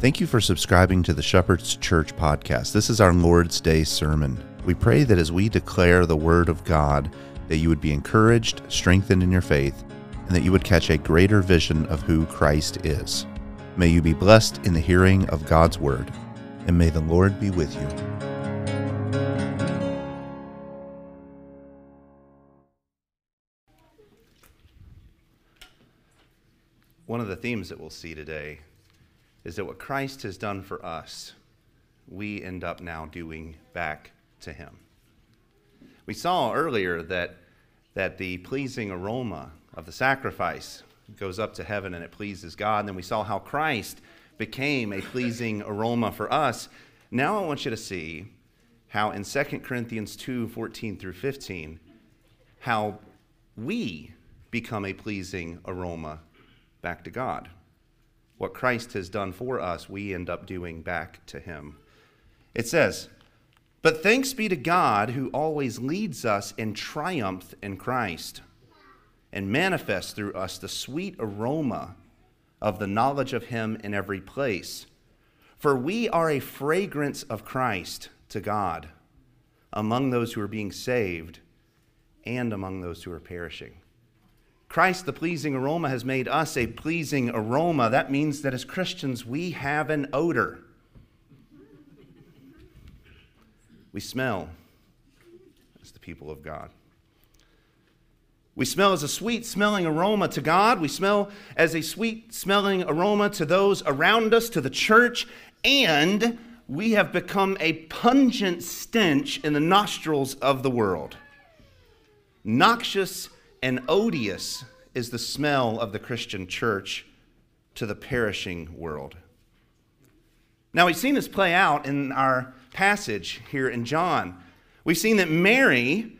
Thank you for subscribing to the Shepherd's Church podcast. This is our Lord's Day sermon. We pray that as we declare the Word of God, that you would be encouraged, strengthened in your faith, and that you would catch a greater vision of who Christ is. May you be blessed in the hearing of God's Word, and may the Lord be with you. One of the themes that we'll see today is that what Christ has done for us, we end up now doing back to him. We saw earlier that, that the pleasing aroma of the sacrifice goes up to heaven and it pleases God. And then we saw how Christ became a pleasing aroma for us. Now I want you to see how in 2 Corinthians 2 14 through 15, how we become a pleasing aroma back to God what Christ has done for us, we end up doing back to him. It says, But thanks be to God who always leads us in triumph in Christ and manifests through us the sweet aroma of the knowledge of him in every place. For we are a fragrance of Christ to God among those who are being saved and among those who are perishing. Christ, the pleasing aroma, has made us a pleasing aroma. That means that as Christians, we have an odor. We smell as the people of God. We smell as a sweet smelling aroma to God. We smell as a sweet smelling aroma to those around us, to the church, and we have become a pungent stench in the nostrils of the world. Noxious and odious is the smell of the Christian church to the perishing world. Now, we've seen this play out in our passage here in John. We've seen that Mary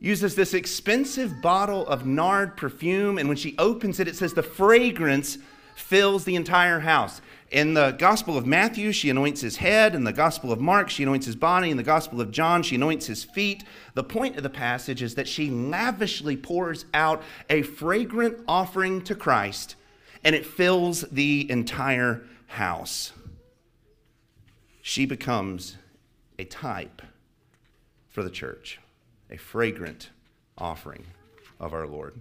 uses this expensive bottle of nard perfume, and when she opens it, it says the fragrance fills the entire house. In the Gospel of Matthew, she anoints his head. In the Gospel of Mark, she anoints his body. In the Gospel of John, she anoints his feet. The point of the passage is that she lavishly pours out a fragrant offering to Christ, and it fills the entire house. She becomes a type for the church, a fragrant offering of our Lord.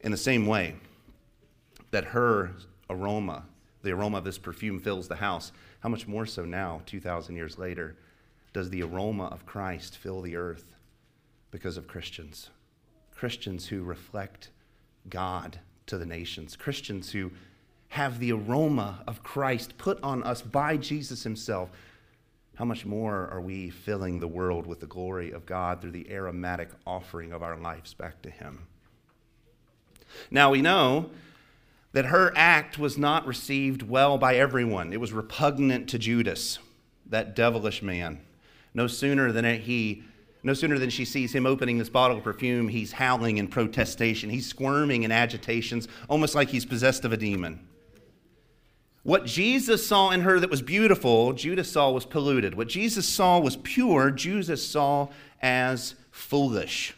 In the same way, that her aroma, the aroma of this perfume, fills the house, how much more so now, 2,000 years later, does the aroma of Christ fill the earth because of Christians? Christians who reflect God to the nations, Christians who have the aroma of Christ put on us by Jesus himself. How much more are we filling the world with the glory of God through the aromatic offering of our lives back to Him? Now we know that her act was not received well by everyone. It was repugnant to Judas, that devilish man. No sooner than he no sooner than she sees him opening this bottle of perfume, he's howling in protestation. He's squirming in agitations, almost like he's possessed of a demon. What Jesus saw in her that was beautiful, Judas saw was polluted. What Jesus saw was pure, Judas saw as foolish.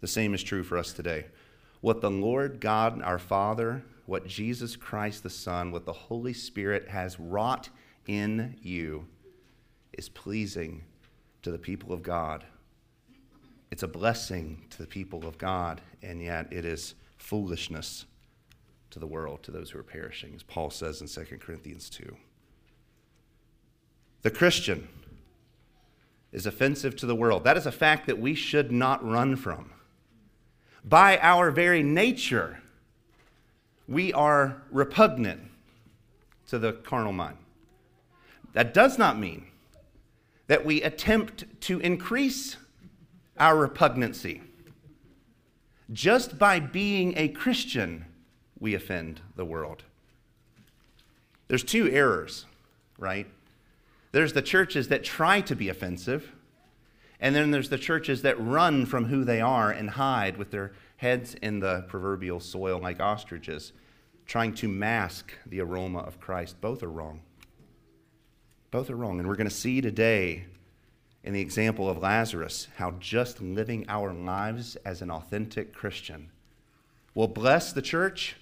The same is true for us today what the Lord God, our Father, what Jesus Christ the Son, what the Holy Spirit has wrought in you is pleasing to the people of God. It's a blessing to the people of God, and yet it is foolishness to the world, to those who are perishing, as Paul says in 2 Corinthians 2. The Christian is offensive to the world. That is a fact that we should not run from by our very nature, we are repugnant to the carnal mind. That does not mean that we attempt to increase our repugnancy. Just by being a Christian, we offend the world. There's two errors, right? There's the churches that try to be offensive, and then there's the churches that run from who they are and hide with their heads in the proverbial soil like ostriches, trying to mask the aroma of Christ. Both are wrong. Both are wrong. And we're going to see today in the example of Lazarus how just living our lives as an authentic Christian will bless the church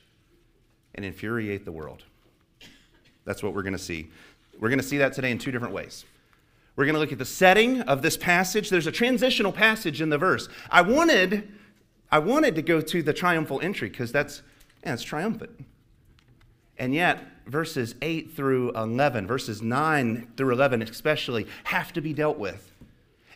and infuriate the world. That's what we're going to see. We're going to see that today in two different ways. We're going to look at the setting of this passage. There's a transitional passage in the verse. I wanted, I wanted to go to the triumphal entry because that's, yeah, it's triumphant. And yet, verses 8 through 11, verses 9 through 11 especially, have to be dealt with.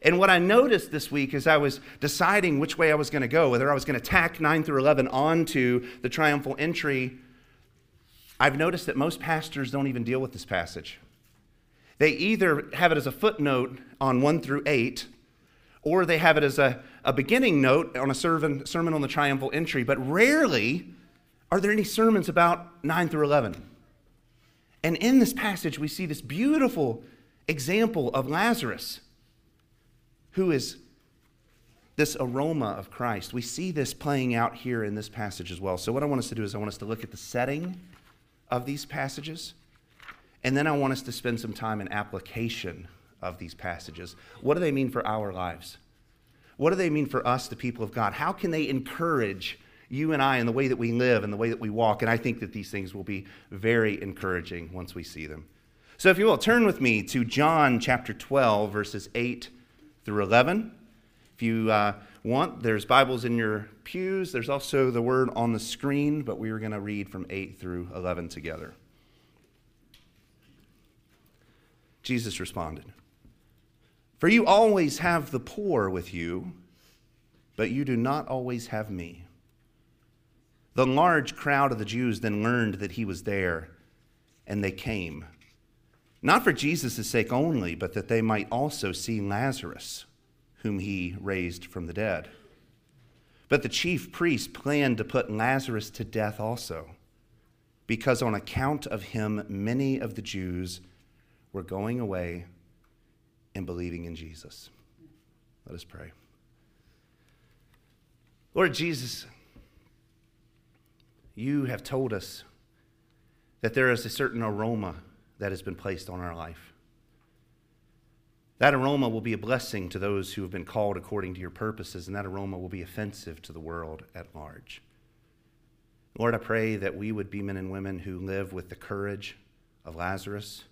And what I noticed this week as I was deciding which way I was going to go, whether I was going to tack 9 through 11 onto the triumphal entry, I've noticed that most pastors don't even deal with this passage. They either have it as a footnote on 1 through 8, or they have it as a, a beginning note on a sermon, sermon on the triumphal entry, but rarely are there any sermons about 9 through 11. And in this passage, we see this beautiful example of Lazarus, who is this aroma of Christ. We see this playing out here in this passage as well. So, what I want us to do is, I want us to look at the setting of these passages, and then I want us to spend some time in application of these passages. What do they mean for our lives? What do they mean for us, the people of God? How can they encourage you and I in the way that we live and the way that we walk. And I think that these things will be very encouraging once we see them. So, if you will, turn with me to John chapter 12, verses 8 through 11. If you uh, want, there's Bibles in your pews. There's also the word on the screen, but we are going to read from 8 through 11 together. Jesus responded, For you always have the poor with you, but you do not always have me. The large crowd of the Jews then learned that he was there, and they came. Not for Jesus' sake only, but that they might also see Lazarus, whom he raised from the dead. But the chief priests planned to put Lazarus to death also, because on account of him, many of the Jews were going away and believing in Jesus. Let us pray. Lord Jesus, you have told us that there is a certain aroma that has been placed on our life. That aroma will be a blessing to those who have been called according to your purposes, and that aroma will be offensive to the world at large. Lord, I pray that we would be men and women who live with the courage of Lazarus,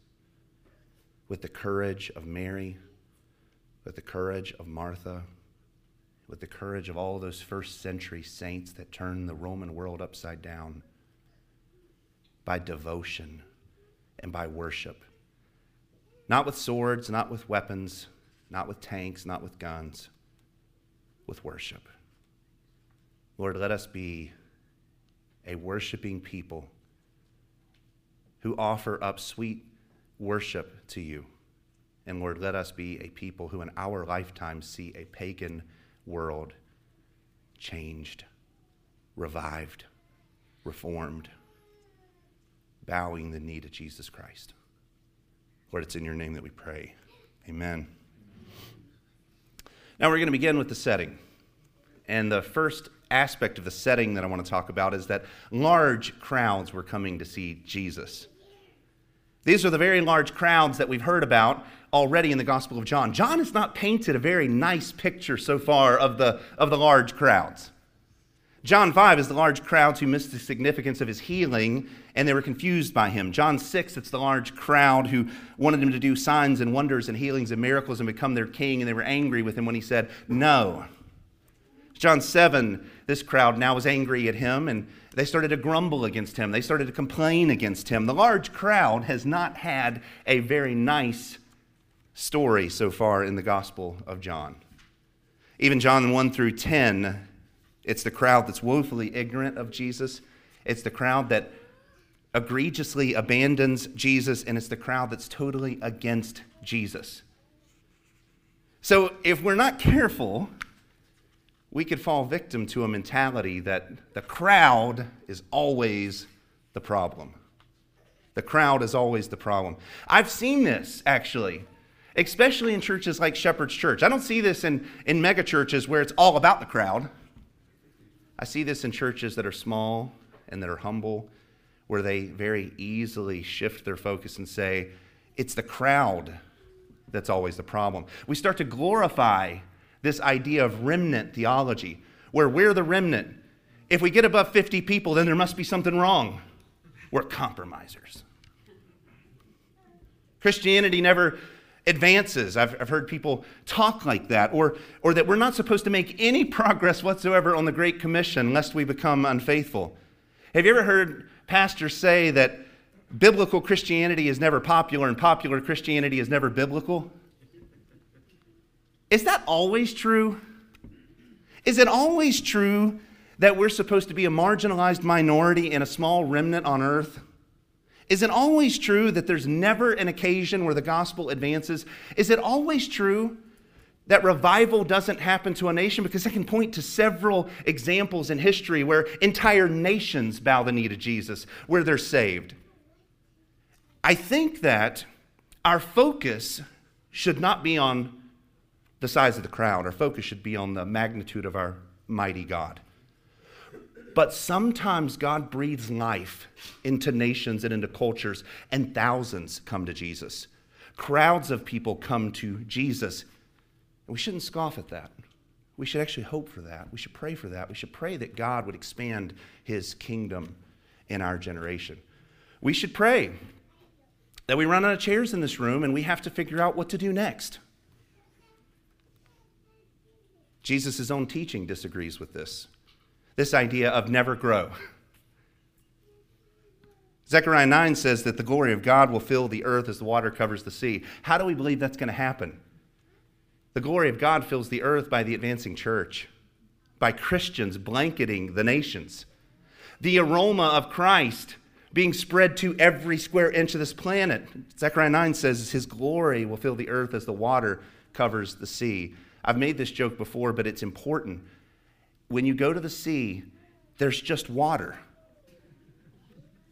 with the courage of Mary, with the courage of Martha, with the courage of all those first century saints that turned the Roman world upside down by devotion and by worship. Not with swords, not with weapons, not with tanks, not with guns, with worship. Lord, let us be a worshiping people who offer up sweet worship to you. And Lord, let us be a people who in our lifetime see a pagan world changed, revived, reformed, bowing the knee to Jesus Christ. Lord, it's in your name that we pray. Amen. Now we're going to begin with the setting. And the first aspect of the setting that I want to talk about is that large crowds were coming to see Jesus. These are the very large crowds that we've heard about already in the Gospel of John. John has not painted a very nice picture so far of the, of the large crowds. John 5 is the large crowds who missed the significance of his healing and they were confused by him. John 6, it's the large crowd who wanted him to do signs and wonders and healings and miracles and become their king, and they were angry with him when he said no. John 7, this crowd now was angry at him and they started to grumble against him. They started to complain against him. The large crowd has not had a very nice story so far in the Gospel of John. Even John 1 through 10, it's the crowd that's woefully ignorant of Jesus. It's the crowd that egregiously abandons Jesus, and it's the crowd that's totally against Jesus. So if we're not careful, we could fall victim to a mentality that the crowd is always the problem. The crowd is always the problem. I've seen this actually, especially in churches like Shepherd's Church. I don't see this in, in mega churches where it's all about the crowd. I see this in churches that are small and that are humble, where they very easily shift their focus and say, it's the crowd that's always the problem. We start to glorify this idea of remnant theology, where we're the remnant. If we get above 50 people, then there must be something wrong. we're compromisers. Christianity never advances. I've, I've heard people talk like that, or, or that we're not supposed to make any progress whatsoever on the Great Commission lest we become unfaithful. Have you ever heard pastors say that biblical Christianity is never popular and popular Christianity is never biblical? Is that always true? Is it always true that we're supposed to be a marginalized minority in a small remnant on earth? Is it always true that there's never an occasion where the gospel advances? Is it always true that revival doesn't happen to a nation? Because I can point to several examples in history where entire nations bow the knee to Jesus, where they're saved. I think that our focus should not be on the size of the crowd, our focus should be on the magnitude of our mighty God. But sometimes God breathes life into nations and into cultures, and thousands come to Jesus. Crowds of people come to Jesus. And we shouldn't scoff at that. We should actually hope for that. We should pray for that. We should pray that God would expand his kingdom in our generation. We should pray that we run out of chairs in this room and we have to figure out what to do next. Jesus' own teaching disagrees with this this idea of never grow. Zechariah 9 says that the glory of God will fill the earth as the water covers the sea. How do we believe that's going to happen? The glory of God fills the earth by the advancing church, by Christians blanketing the nations. The aroma of Christ being spread to every square inch of this planet. Zechariah 9 says his glory will fill the earth as the water covers the sea. I've made this joke before, but it's important when you go to the sea, there's just water.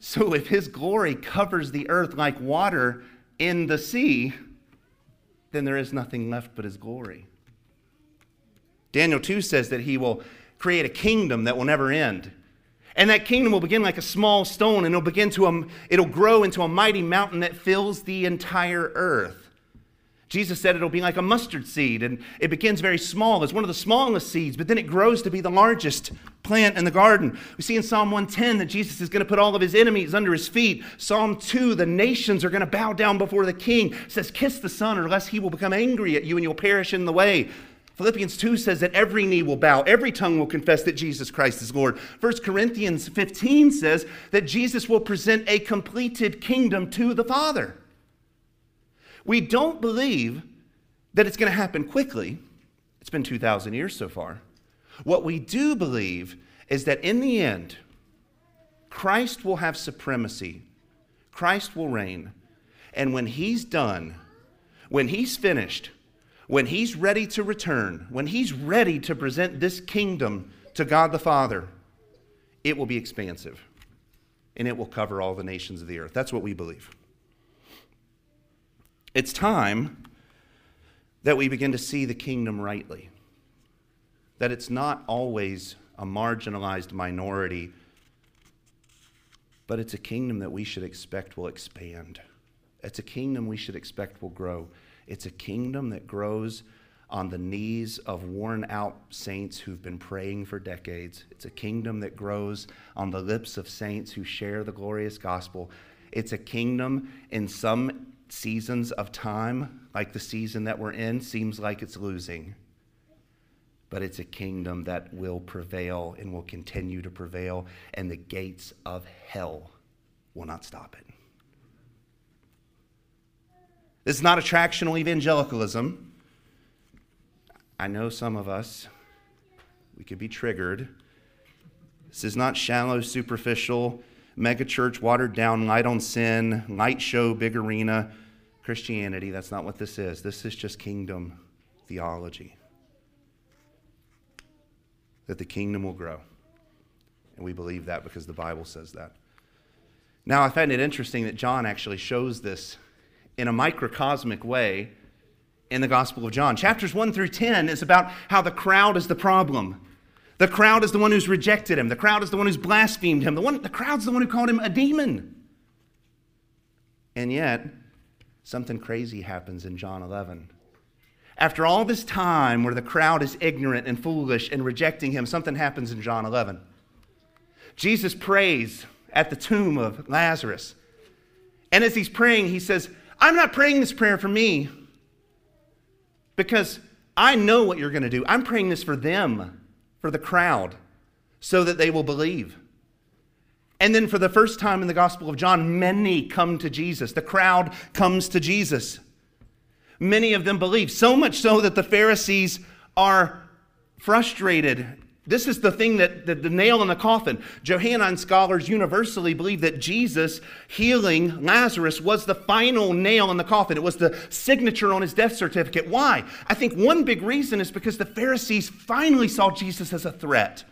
So if his glory covers the earth like water in the sea, then there is nothing left but his glory. Daniel 2 says that he will create a kingdom that will never end. And that kingdom will begin like a small stone and it'll begin to um, it'll grow into a mighty mountain that fills the entire earth. Jesus said it'll be like a mustard seed, and it begins very small. It's one of the smallest seeds, but then it grows to be the largest plant in the garden. We see in Psalm 110 that Jesus is going to put all of his enemies under his feet. Psalm 2, the nations are going to bow down before the king. It says, Kiss the Son, or lest he will become angry at you and you'll perish in the way. Philippians 2 says that every knee will bow, every tongue will confess that Jesus Christ is Lord. 1 Corinthians 15 says that Jesus will present a completed kingdom to the Father. We don't believe that it's going to happen quickly. It's been 2,000 years so far. What we do believe is that in the end, Christ will have supremacy, Christ will reign. And when he's done, when he's finished, when he's ready to return, when he's ready to present this kingdom to God the Father, it will be expansive and it will cover all the nations of the earth. That's what we believe. It's time that we begin to see the kingdom rightly, that it's not always a marginalized minority, but it's a kingdom that we should expect will expand. It's a kingdom we should expect will grow. It's a kingdom that grows on the knees of worn out saints who've been praying for decades. It's a kingdom that grows on the lips of saints who share the glorious gospel. It's a kingdom in some seasons of time, like the season that we're in, seems like it's losing. But it's a kingdom that will prevail and will continue to prevail, and the gates of hell will not stop it. This is not attractional evangelicalism. I know some of us, we could be triggered. This is not shallow, superficial, megachurch, watered down, light on sin, light show, big arena Christianity. That's not what this is. This is just kingdom theology. That the kingdom will grow. And we believe that because the Bible says that. Now, I find it interesting that John actually shows this in a microcosmic way in the Gospel of John. Chapters 1 through 10 is about how the crowd is the problem. The crowd is the one who's rejected him. The crowd is the one who's blasphemed him. The, one, the crowd's the one who called him a demon. And yet, something crazy happens in John 11. After all this time where the crowd is ignorant and foolish and rejecting him, something happens in John 11. Jesus prays at the tomb of Lazarus. And as he's praying, he says, I'm not praying this prayer for me because I know what you're going to do. I'm praying this for them, for the crowd, so that they will believe. And then for the first time in the Gospel of John, many come to Jesus. The crowd comes to Jesus. Many of them believe, so much so that the Pharisees are frustrated. This is the thing that, that the nail in the coffin. Johannine scholars universally believe that Jesus healing Lazarus was the final nail in the coffin. It was the signature on his death certificate. Why? I think one big reason is because the Pharisees finally saw Jesus as a threat.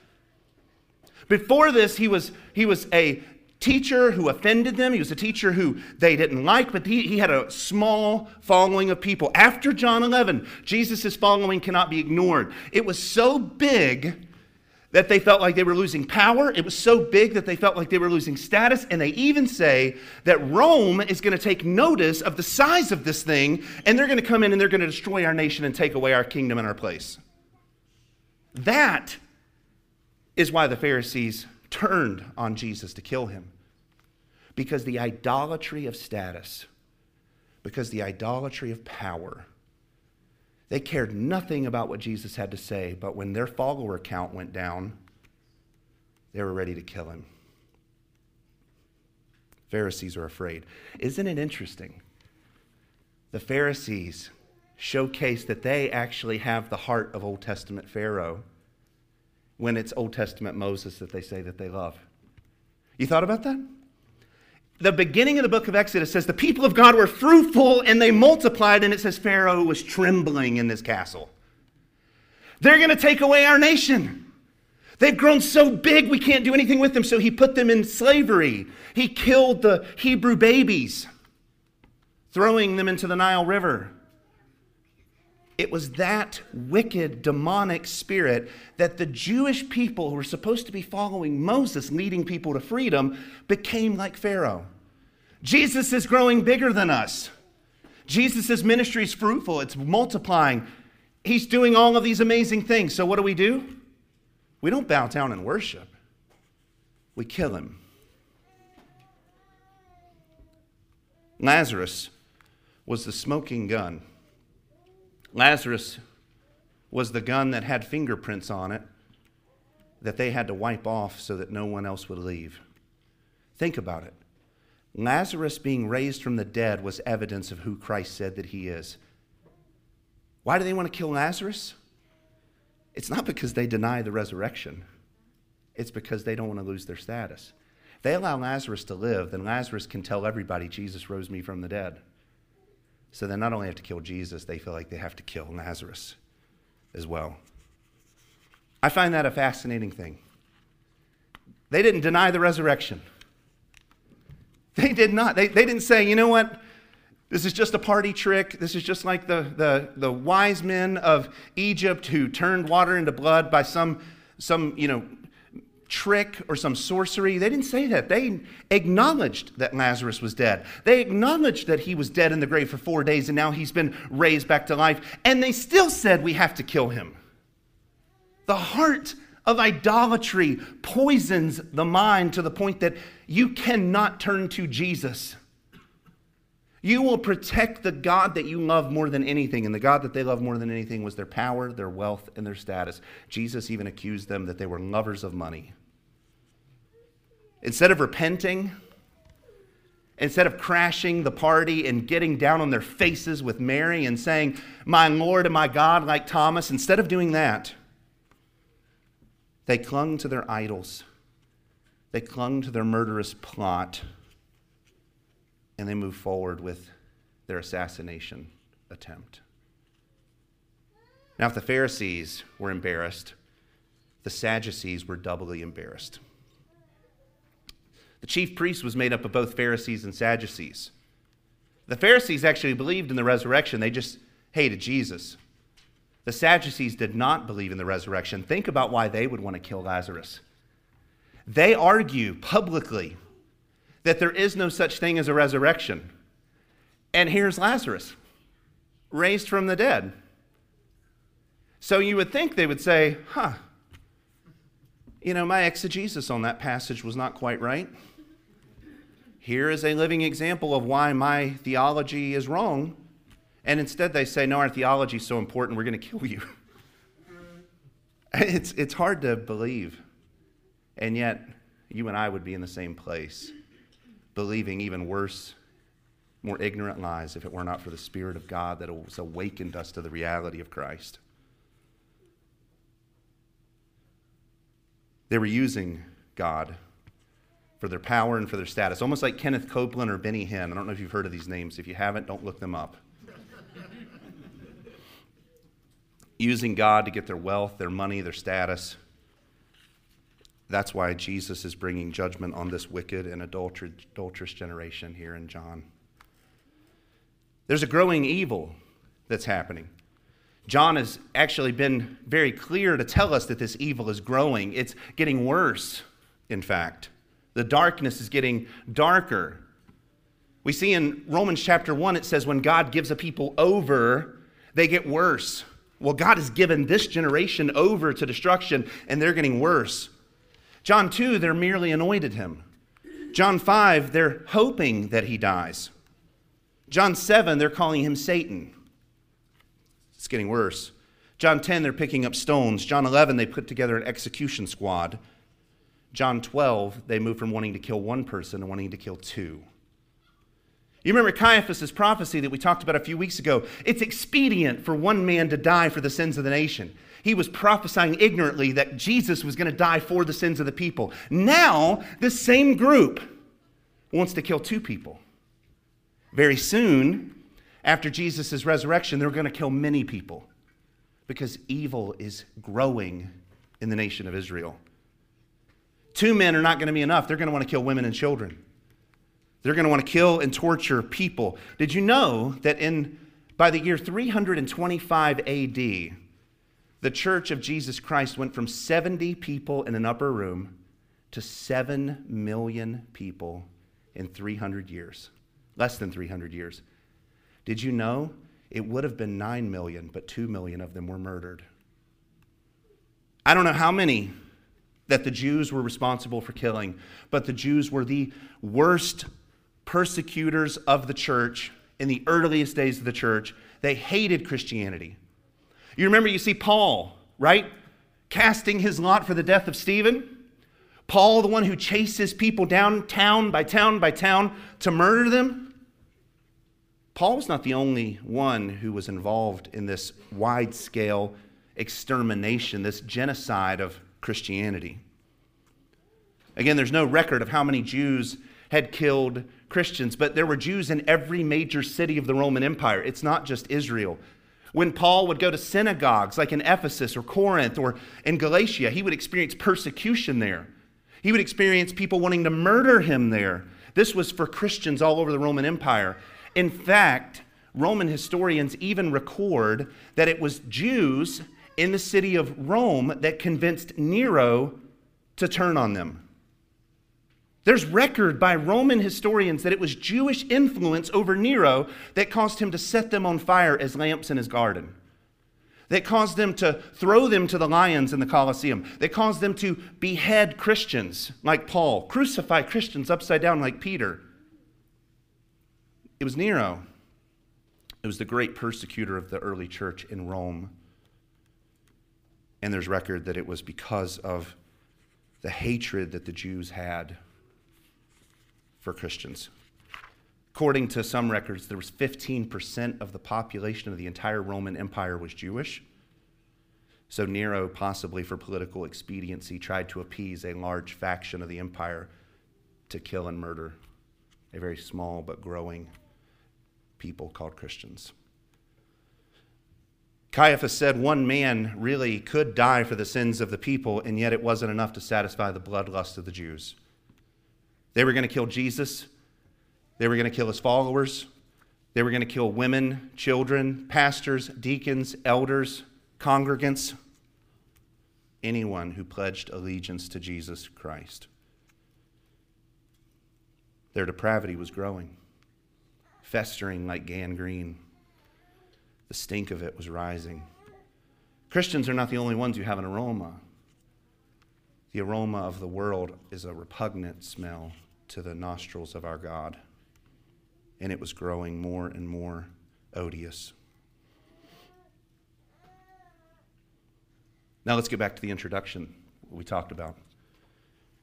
Before this, he was, he was a teacher who offended them. He was a teacher who they didn't like, but he, he had a small following of people. After John 11, Jesus' following cannot be ignored. It was so big that they felt like they were losing power. It was so big that they felt like they were losing status. And they even say that Rome is going to take notice of the size of this thing, and they're going to come in and they're going to destroy our nation and take away our kingdom and our place. That is why the Pharisees turned on Jesus to kill him. Because the idolatry of status, because the idolatry of power, they cared nothing about what Jesus had to say, but when their follower count went down, they were ready to kill him. Pharisees are afraid. Isn't it interesting? The Pharisees showcase that they actually have the heart of Old Testament Pharaoh when it's Old Testament Moses that they say that they love. You thought about that? The beginning of the book of Exodus says the people of God were fruitful and they multiplied, and it says Pharaoh was trembling in this castle. They're going to take away our nation. They've grown so big we can't do anything with them, so he put them in slavery. He killed the Hebrew babies, throwing them into the Nile River. It was that wicked, demonic spirit that the Jewish people who were supposed to be following Moses, leading people to freedom, became like Pharaoh. Jesus is growing bigger than us. Jesus' ministry is fruitful, it's multiplying. He's doing all of these amazing things. So, what do we do? We don't bow down and worship, we kill him. Lazarus was the smoking gun Lazarus was the gun that had fingerprints on it that they had to wipe off so that no one else would leave. Think about it. Lazarus being raised from the dead was evidence of who Christ said that he is. Why do they want to kill Lazarus? It's not because they deny the resurrection, it's because they don't want to lose their status. If they allow Lazarus to live, then Lazarus can tell everybody Jesus rose me from the dead. So they not only have to kill Jesus, they feel like they have to kill Lazarus as well. I find that a fascinating thing. They didn't deny the resurrection. They did not. They, they didn't say, you know what? This is just a party trick. This is just like the, the, the wise men of Egypt who turned water into blood by some, some you know, trick or some sorcery. They didn't say that. They acknowledged that Lazarus was dead. They acknowledged that he was dead in the grave for four days and now he's been raised back to life. And they still said, We have to kill him. The heart of idolatry poisons the mind to the point that you cannot turn to Jesus. You will protect the God that you love more than anything. And the God that they love more than anything was their power, their wealth, and their status. Jesus even accused them that they were lovers of money. Instead of repenting, instead of crashing the party and getting down on their faces with Mary and saying, My Lord and my God, like Thomas, instead of doing that, they clung to their idols. They clung to their murderous plot. And they moved forward with their assassination attempt. Now, if the Pharisees were embarrassed, the Sadducees were doubly embarrassed. The chief priest was made up of both Pharisees and Sadducees. The Pharisees actually believed in the resurrection, they just hated Jesus. The Sadducees did not believe in the resurrection. Think about why they would want to kill Lazarus. They argue publicly that there is no such thing as a resurrection. And here's Lazarus, raised from the dead. So you would think they would say, huh, you know, my exegesis on that passage was not quite right. Here is a living example of why my theology is wrong. And instead, they say, no, our theology is so important, we're going to kill you. it's, it's hard to believe. And yet, you and I would be in the same place, believing even worse, more ignorant lies if it were not for the Spirit of God that has awakened us to the reality of Christ. They were using God for their power and for their status, almost like Kenneth Copeland or Benny Hinn. I don't know if you've heard of these names. If you haven't, don't look them up. using God to get their wealth, their money, their status. That's why Jesus is bringing judgment on this wicked and adulterous generation here in John. There's a growing evil that's happening. John has actually been very clear to tell us that this evil is growing. It's getting worse, in fact. The darkness is getting darker. We see in Romans chapter 1, it says, when God gives a people over, they get worse. Well, God has given this generation over to destruction, and they're getting worse. John 2, they're merely anointed him. John 5, they're hoping that he dies. John 7, they're calling him Satan. It's getting worse. John 10, they're picking up stones. John 11, they put together an execution squad. John 12, they move from wanting to kill one person to wanting to kill two. You remember Caiaphas' prophecy that we talked about a few weeks ago? It's expedient for one man to die for the sins of the nation. He was prophesying ignorantly that Jesus was going to die for the sins of the people. Now, this same group wants to kill two people. Very soon, after Jesus' resurrection, they're going to kill many people because evil is growing in the nation of Israel. Two men are not going to be enough. They're going to want to kill women and children. They're going to want to kill and torture people. Did you know that in by the year 325 AD, the Church of Jesus Christ went from 70 people in an upper room to 7 million people in 300 years, less than 300 years. Did you know it would have been 9 million, but 2 million of them were murdered? I don't know how many that the Jews were responsible for killing, but the Jews were the worst persecutors of the church in the earliest days of the church. They hated Christianity. You remember, you see Paul, right? Casting his lot for the death of Stephen. Paul, the one who chases people down town by town by town to murder them. Paul was not the only one who was involved in this wide scale extermination, this genocide of Christianity. Again, there's no record of how many Jews had killed Christians, but there were Jews in every major city of the Roman Empire. It's not just Israel. When Paul would go to synagogues like in Ephesus or Corinth or in Galatia, he would experience persecution there. He would experience people wanting to murder him there. This was for Christians all over the Roman Empire. In fact, Roman historians even record that it was Jews in the city of Rome that convinced Nero to turn on them. There's record by Roman historians that it was Jewish influence over Nero that caused him to set them on fire as lamps in his garden. That caused them to throw them to the lions in the Colosseum. That caused them to behead Christians like Paul, crucify Christians upside down like Peter. It was Nero. It was the great persecutor of the early church in Rome. And there's record that it was because of the hatred that the Jews had for Christians. According to some records, there was 15% of the population of the entire Roman Empire was Jewish. So Nero, possibly for political expediency, tried to appease a large faction of the empire to kill and murder a very small but growing people called Christians. Caiaphas said one man really could die for the sins of the people, and yet it wasn't enough to satisfy the bloodlust of the Jews. They were going to kill Jesus, they were going to kill his followers, they were going to kill women, children, pastors, deacons, elders, congregants, anyone who pledged allegiance to Jesus Christ. Their depravity was growing festering like gangrene. The stink of it was rising. Christians are not the only ones who have an aroma. The aroma of the world is a repugnant smell to the nostrils of our God, and it was growing more and more odious. Now let's get back to the introduction we talked about.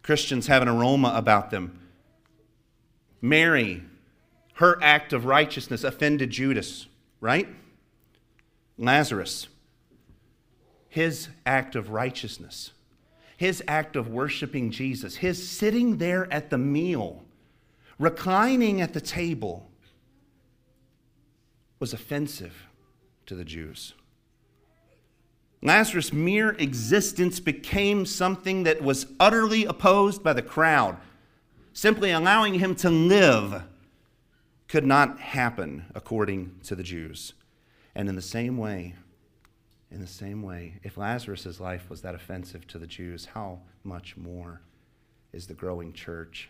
Christians have an aroma about them. Mary, her act of righteousness offended Judas, right? Lazarus, his act of righteousness, his act of worshiping Jesus, his sitting there at the meal, reclining at the table, was offensive to the Jews. Lazarus' mere existence became something that was utterly opposed by the crowd. Simply allowing him to live could not happen according to the Jews. And in the same way, in the same way, if Lazarus' life was that offensive to the Jews, how much more is the growing church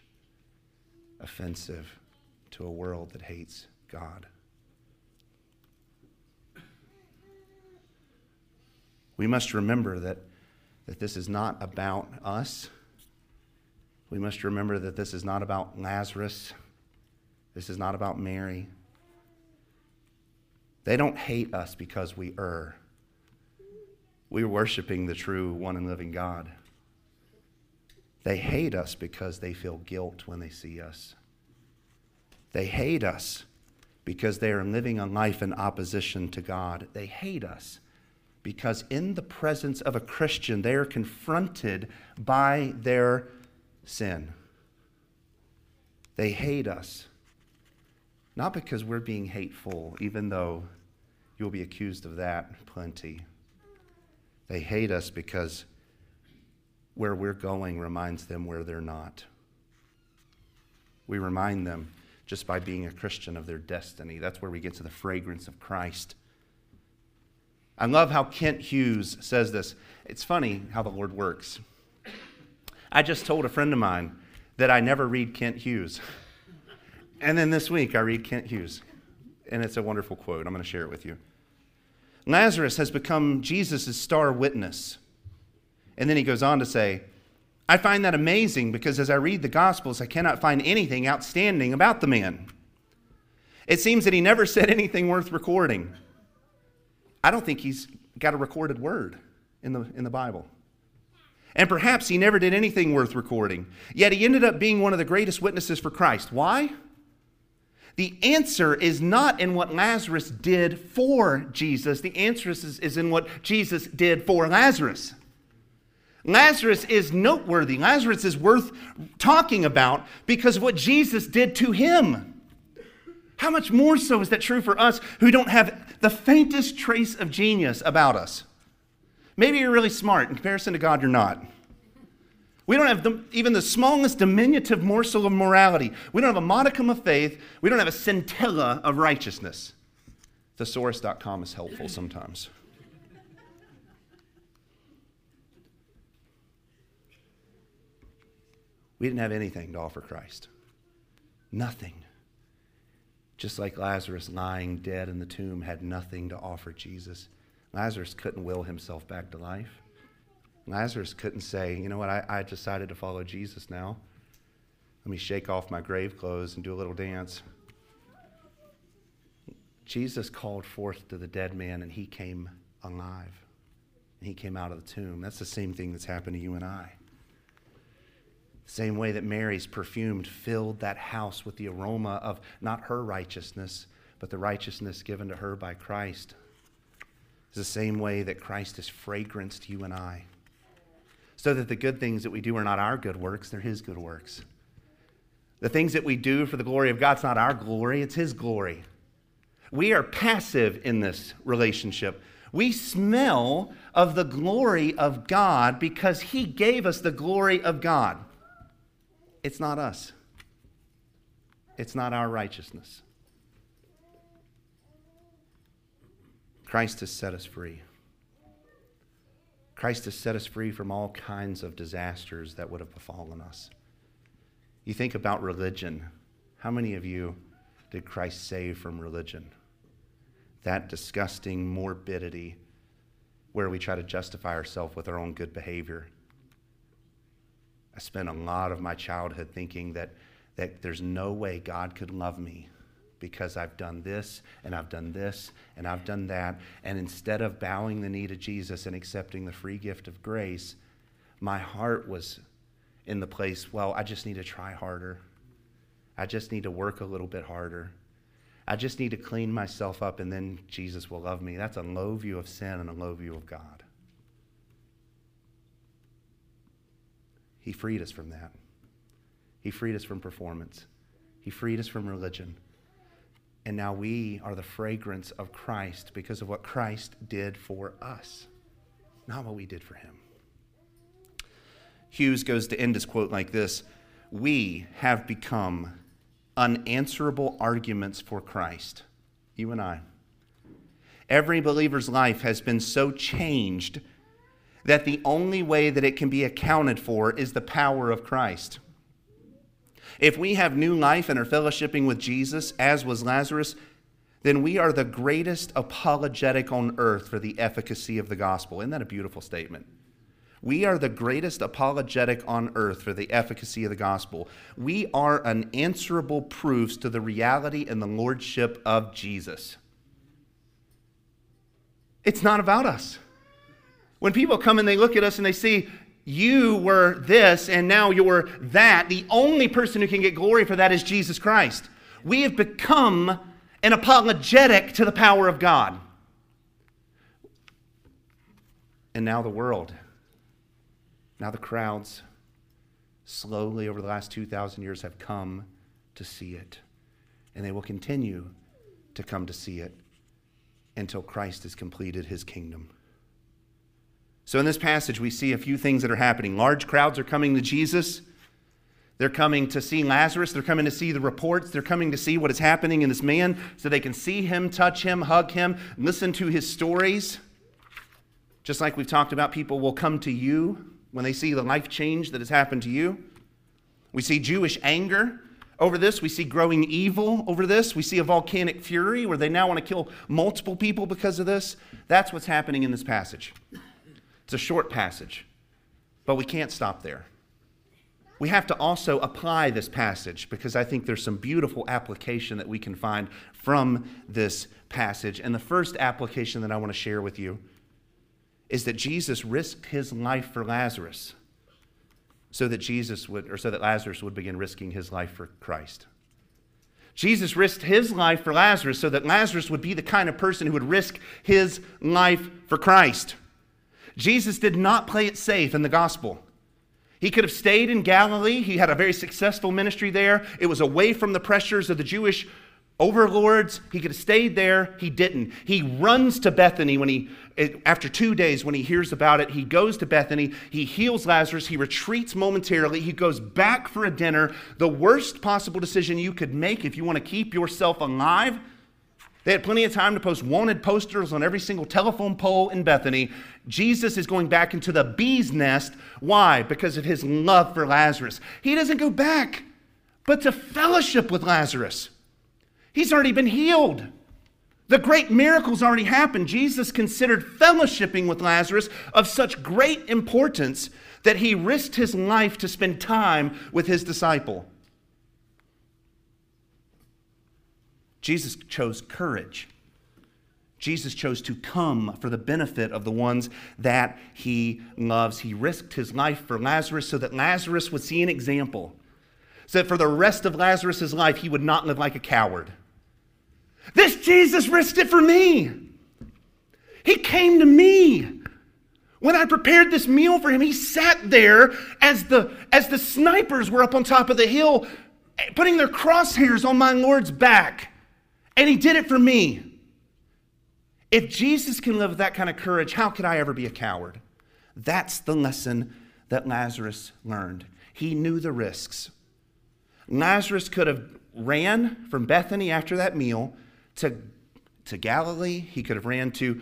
offensive to a world that hates God? We must remember that, that this is not about us. We must remember that this is not about Lazarus. This is not about Mary. They don't hate us because we err. We're worshiping the true one and living God. They hate us because they feel guilt when they see us. They hate us because they are living a life in opposition to God. They hate us because in the presence of a Christian, they are confronted by their sin. They hate us, not because we're being hateful, even though you'll be accused of that plenty. They hate us because where we're going reminds them where they're not. We remind them just by being a Christian of their destiny. That's where we get to the fragrance of Christ. I love how Kent Hughes says this. It's funny how the Lord works. I just told a friend of mine that I never read Kent Hughes. And then this week I read Kent Hughes. And it's a wonderful quote. I'm going to share it with you. Lazarus has become Jesus' star witness. And then he goes on to say, I find that amazing because as I read the Gospels, I cannot find anything outstanding about the man. It seems that he never said anything worth recording. I don't think he's got a recorded word in the, in the Bible. And perhaps he never did anything worth recording. Yet he ended up being one of the greatest witnesses for Christ. Why? The answer is not in what Lazarus did for Jesus, the answer is, is in what Jesus did for Lazarus. Lazarus is noteworthy. Lazarus is worth talking about because of what Jesus did to him. How much more so is that true for us who don't have the faintest trace of genius about us? Maybe you're really smart. In comparison to God, you're not. We don't have the, even the smallest diminutive morsel of morality. We don't have a modicum of faith. We don't have a scintilla of righteousness. Thesaurus.com is helpful sometimes. We didn't have anything to offer Christ. Nothing just like Lazarus lying dead in the tomb had nothing to offer Jesus. Lazarus couldn't will himself back to life. Lazarus couldn't say, you know what, I, I decided to follow Jesus now. Let me shake off my grave clothes and do a little dance. Jesus called forth to the dead man and he came alive. And he came out of the tomb. That's the same thing that's happened to you and I. Same way that Mary's perfumed filled that house with the aroma of not her righteousness, but the righteousness given to her by Christ. It's the same way that Christ is fragrance to you and I. So that the good things that we do are not our good works, they're His good works. The things that we do for the glory of God, not our glory, it's His glory. We are passive in this relationship. We smell of the glory of God because He gave us the glory of God. It's not us, it's not our righteousness. Christ has set us free. Christ has set us free from all kinds of disasters that would have befallen us. You think about religion. How many of you did Christ save from religion? That disgusting morbidity where we try to justify ourselves with our own good behavior I spent a lot of my childhood thinking that, that there's no way God could love me because I've done this and I've done this and I've done that. And instead of bowing the knee to Jesus and accepting the free gift of grace, my heart was in the place, well, I just need to try harder. I just need to work a little bit harder. I just need to clean myself up and then Jesus will love me. That's a low view of sin and a low view of God. He freed us from that. He freed us from performance. He freed us from religion. And now we are the fragrance of Christ because of what Christ did for us, not what we did for him. Hughes goes to end his quote like this We have become unanswerable arguments for Christ, you and I. Every believer's life has been so changed that the only way that it can be accounted for is the power of Christ. If we have new life and are fellowshipping with Jesus, as was Lazarus, then we are the greatest apologetic on earth for the efficacy of the gospel. Isn't that a beautiful statement? We are the greatest apologetic on earth for the efficacy of the gospel. We are unanswerable proofs to the reality and the lordship of Jesus. It's not about us. When people come and they look at us and they see, you were this and now you're that, the only person who can get glory for that is Jesus Christ. We have become an apologetic to the power of God. And now the world now, the crowds, slowly over the last 2,000 years, have come to see it. And they will continue to come to see it until Christ has completed his kingdom. So, in this passage, we see a few things that are happening. Large crowds are coming to Jesus. They're coming to see Lazarus. They're coming to see the reports. They're coming to see what is happening in this man so they can see him, touch him, hug him, listen to his stories. Just like we've talked about, people will come to you when they see the life change that has happened to you. We see Jewish anger over this. We see growing evil over this. We see a volcanic fury where they now want to kill multiple people because of this. That's what's happening in this passage. It's a short passage, but we can't stop there. We have to also apply this passage because I think there's some beautiful application that we can find from this passage. And the first application that I want to share with you is that Jesus risked his life for Lazarus so that Jesus would or so that Lazarus would begin risking his life for Christ. Jesus risked his life for Lazarus so that Lazarus would be the kind of person who would risk his life for Christ. Jesus did not play it safe in the gospel. He could have stayed in Galilee. He had a very successful ministry there. It was away from the pressures of the Jewish overlords. He could have stayed there. He didn't. He runs to Bethany when he, after two days, when he hears about it. He goes to Bethany. He heals Lazarus. He retreats momentarily. He goes back for a dinner. The worst possible decision you could make if you want to keep yourself alive. They had plenty of time to post wanted posters on every single telephone pole in Bethany. Jesus is going back into the bee's nest. Why? Because of his love for Lazarus. He doesn't go back, but to fellowship with Lazarus. He's already been healed. The great miracles already happened. Jesus considered fellowshipping with Lazarus of such great importance that he risked his life to spend time with his disciple. Jesus chose courage. Jesus chose to come for the benefit of the ones that he loves. He risked his life for Lazarus so that Lazarus would see an example so that for the rest of Lazarus's life, he would not live like a coward. This Jesus risked it for me. He came to me. When I prepared this meal for him, he sat there as the, as the snipers were up on top of the hill, putting their crosshairs on my Lord's back. And he did it for me. If Jesus can live with that kind of courage, how could I ever be a coward? That's the lesson that Lazarus learned. He knew the risks. Lazarus could have ran from Bethany after that meal to, to Galilee. He could have ran to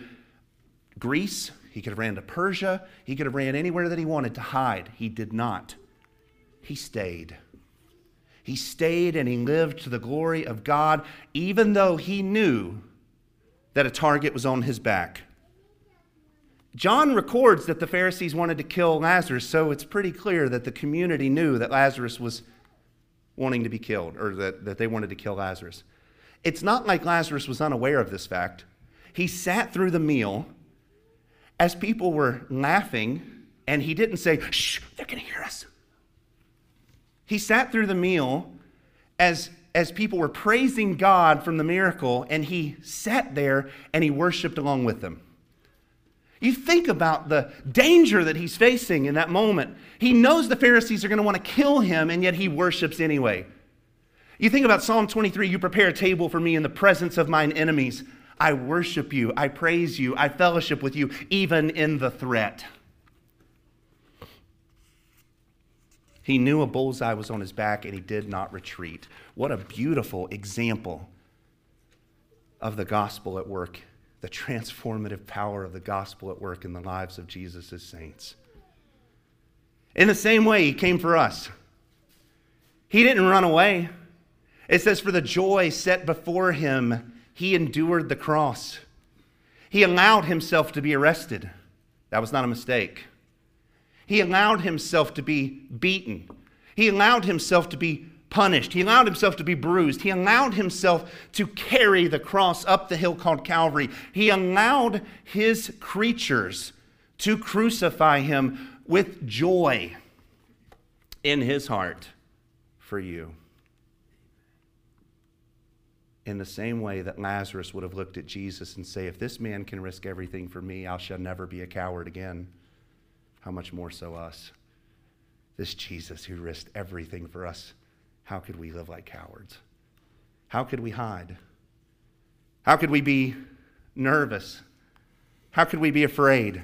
Greece. He could have ran to Persia. He could have ran anywhere that he wanted to hide. He did not. He stayed. He stayed and he lived to the glory of God, even though he knew that a target was on his back. John records that the Pharisees wanted to kill Lazarus, so it's pretty clear that the community knew that Lazarus was wanting to be killed, or that, that they wanted to kill Lazarus. It's not like Lazarus was unaware of this fact. He sat through the meal as people were laughing, and he didn't say, Shh, they're going to hear us. He sat through the meal as, as people were praising God from the miracle, and he sat there and he worshiped along with them. You think about the danger that he's facing in that moment. He knows the Pharisees are going to want to kill him, and yet he worships anyway. You think about Psalm 23 you prepare a table for me in the presence of mine enemies. I worship you, I praise you, I fellowship with you, even in the threat. He knew a bullseye was on his back and he did not retreat. What a beautiful example of the gospel at work the transformative power of the gospel at work in the lives of Jesus' saints. In the same way, he came for us. He didn't run away. It says, For the joy set before him, he endured the cross. He allowed himself to be arrested. That was not a mistake. He allowed himself to be beaten. He allowed himself to be punished. He allowed himself to be bruised. He allowed himself to carry the cross up the hill called Calvary. He allowed his creatures to crucify him with joy in his heart for you. In the same way that Lazarus would have looked at Jesus and say, If this man can risk everything for me, I shall never be a coward again. How much more so us? This Jesus who risked everything for us how could we live like cowards? How could we hide? How could we be nervous? How could we be afraid?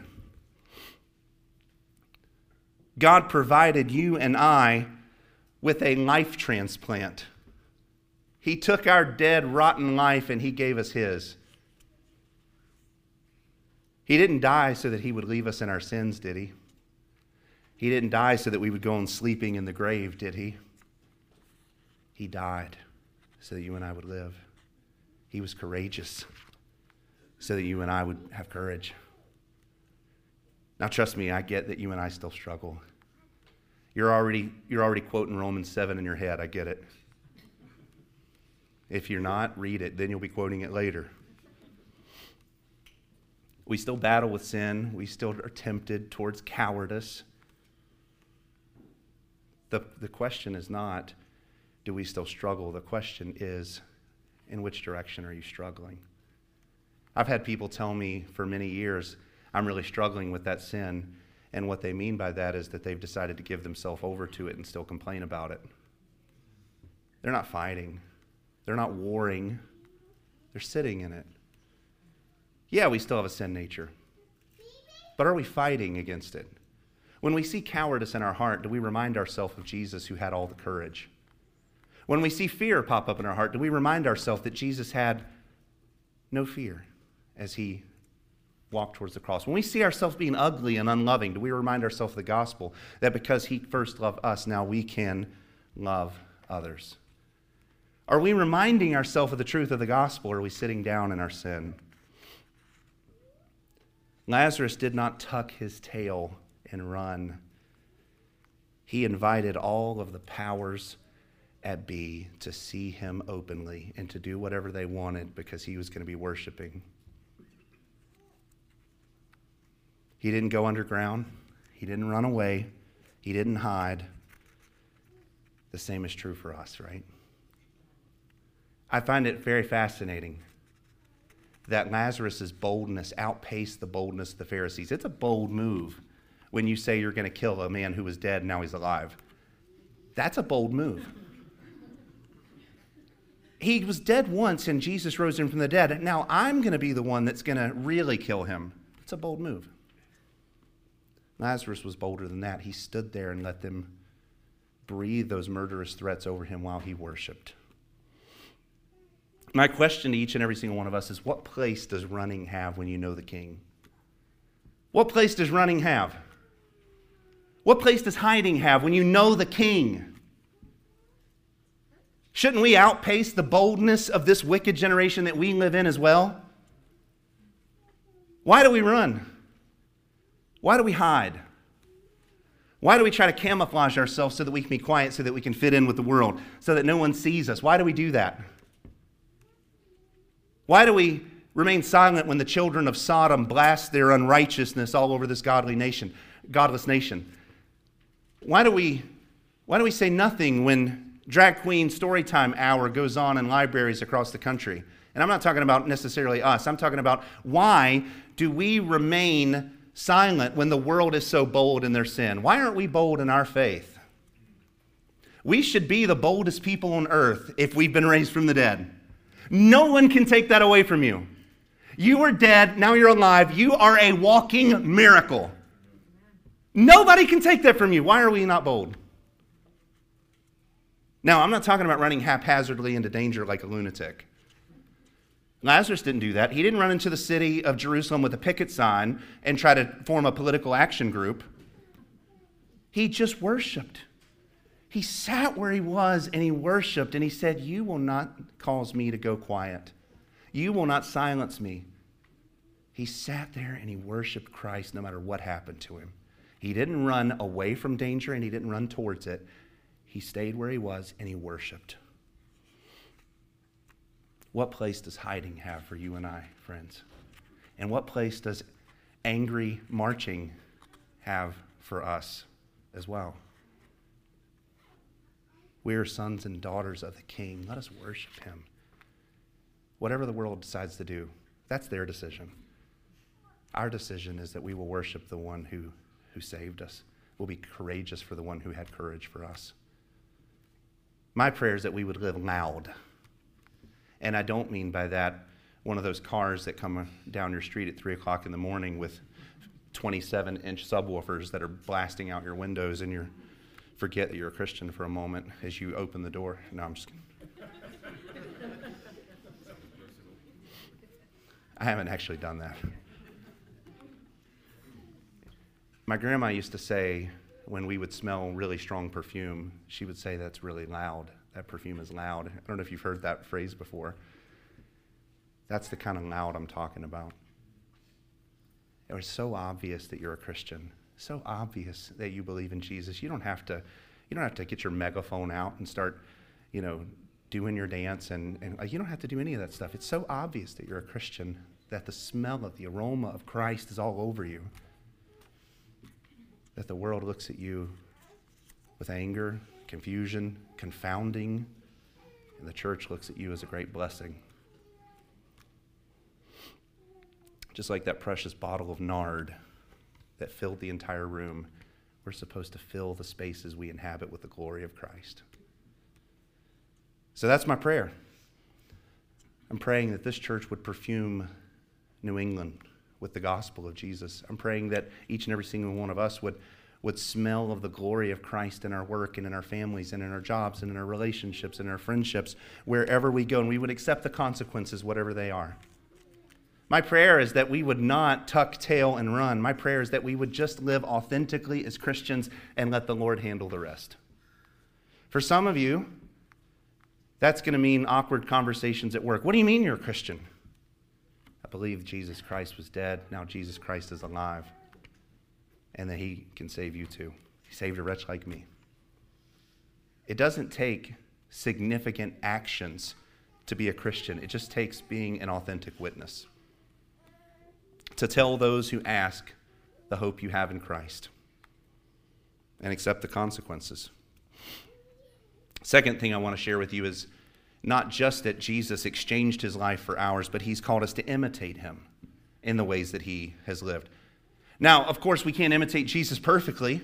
God provided you and I with a life transplant. He took our dead, rotten life and He gave us His. He didn't die so that He would leave us in our sins, did He? He didn't die so that we would go on sleeping in the grave, did He? He died so that you and I would live. He was courageous so that you and I would have courage. Now, trust me, I get that you and I still struggle. You're already, you're already quoting Romans 7 in your head. I get it. If you're not, read it. Then you'll be quoting it later. We still battle with sin. We still are tempted towards cowardice. The, the question is not, do we still struggle? The question is, in which direction are you struggling? I've had people tell me for many years, I'm really struggling with that sin. And what they mean by that is that they've decided to give themselves over to it and still complain about it. They're not fighting, they're not warring, they're sitting in it. Yeah, we still have a sin nature. But are we fighting against it? When we see cowardice in our heart, do we remind ourselves of Jesus who had all the courage? When we see fear pop up in our heart, do we remind ourselves that Jesus had no fear as he walked towards the cross? When we see ourselves being ugly and unloving, do we remind ourselves of the gospel that because he first loved us, now we can love others? Are we reminding ourselves of the truth of the gospel, or are we sitting down in our sin? Lazarus did not tuck his tail and run. He invited all of the powers at B to see him openly and to do whatever they wanted because he was going to be worshiping. He didn't go underground, he didn't run away, he didn't hide. The same is true for us, right? I find it very fascinating that Lazarus' boldness outpaced the boldness of the Pharisees. It's a bold move when you say you're going to kill a man who was dead now he's alive. That's a bold move he was dead once and Jesus rose him from the dead. Now I'm going to be the one that's going to really kill him. It's a bold move. Lazarus was bolder than that. He stood there and let them breathe those murderous threats over him while he worshiped. My question to each and every single one of us is what place does running have when you know the king? What place does running have? What place does hiding have when you know the king? Shouldn't we outpace the boldness of this wicked generation that we live in as well? Why do we run? Why do we hide? Why do we try to camouflage ourselves so that we can be quiet, so that we can fit in with the world, so that no one sees us? Why do we do that? Why do we remain silent when the children of Sodom blast their unrighteousness all over this godly nation, godless nation? Why do we, why do we say nothing when drag queen storytime hour goes on in libraries across the country? And I'm not talking about necessarily us. I'm talking about why do we remain silent when the world is so bold in their sin? Why aren't we bold in our faith? We should be the boldest people on earth if we've been raised from the dead. No one can take that away from you. You were dead, now you're alive. You are a walking miracle. Nobody can take that from you. Why are we not bold? Now, I'm not talking about running haphazardly into danger like a lunatic. Lazarus didn't do that. He didn't run into the city of Jerusalem with a picket sign and try to form a political action group. He just worshiped. He sat where he was and he worshiped and he said, You will not cause me to go quiet. You will not silence me. He sat there and he worshiped Christ no matter what happened to him. He didn't run away from danger and he didn't run towards it. He stayed where he was and he worshiped. What place does hiding have for you and I, friends? And what place does angry marching have for us as well? We are sons and daughters of the King. Let us worship him. Whatever the world decides to do, that's their decision. Our decision is that we will worship the one who, who saved us. We'll be courageous for the one who had courage for us. My prayer is that we would live loud and I don't mean by that one of those cars that come down your street at 3 o'clock in the morning with 27 inch subwoofers that are blasting out your windows and you forget that you're a Christian for a moment as you open the door. No, I'm just kidding. I haven't actually done that. My grandma used to say when we would smell really strong perfume, she would say that's really loud that perfume is loud. I don't know if you've heard that phrase before. That's the kind of loud I'm talking about. It was so obvious that you're a Christian, so obvious that you believe in Jesus. You don't have to, you don't have to get your megaphone out and start, you know, doing your dance, and, and you don't have to do any of that stuff. It's so obvious that you're a Christian that the smell of the aroma of Christ is all over you. That the world looks at you with anger, confusion, confounding, and the church looks at you as a great blessing. Just like that precious bottle of nard that filled the entire room, we're supposed to fill the spaces we inhabit with the glory of Christ. So that's my prayer. I'm praying that this church would perfume New England with the gospel of Jesus. I'm praying that each and every single one of us would would smell of the glory of Christ in our work and in our families and in our jobs and in our relationships and our friendships, wherever we go, and we would accept the consequences, whatever they are. My prayer is that we would not tuck tail and run. My prayer is that we would just live authentically as Christians and let the Lord handle the rest. For some of you, that's going to mean awkward conversations at work. What do you mean you're a Christian? Believe Jesus Christ was dead. Now Jesus Christ is alive and that He can save you too. He saved a wretch like me. It doesn't take significant actions to be a Christian, it just takes being an authentic witness. To tell those who ask the hope you have in Christ and accept the consequences. Second thing I want to share with you is not just that Jesus exchanged his life for ours, but he's called us to imitate him in the ways that he has lived. Now, of course, we can't imitate Jesus perfectly.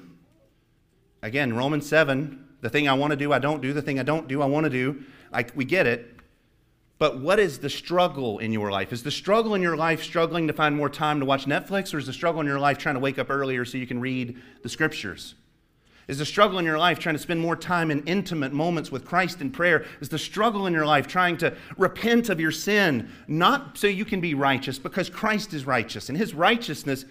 Again, Romans 7, the thing I want to do, I don't do. The thing I don't do, I want to do. Like, we get it. But what is the struggle in your life? Is the struggle in your life struggling to find more time to watch Netflix, or is the struggle in your life trying to wake up earlier so you can read the scriptures? Is the struggle in your life trying to spend more time in intimate moments with Christ in prayer? Is the struggle in your life trying to repent of your sin, not so you can be righteous, because Christ is righteous, and his righteousness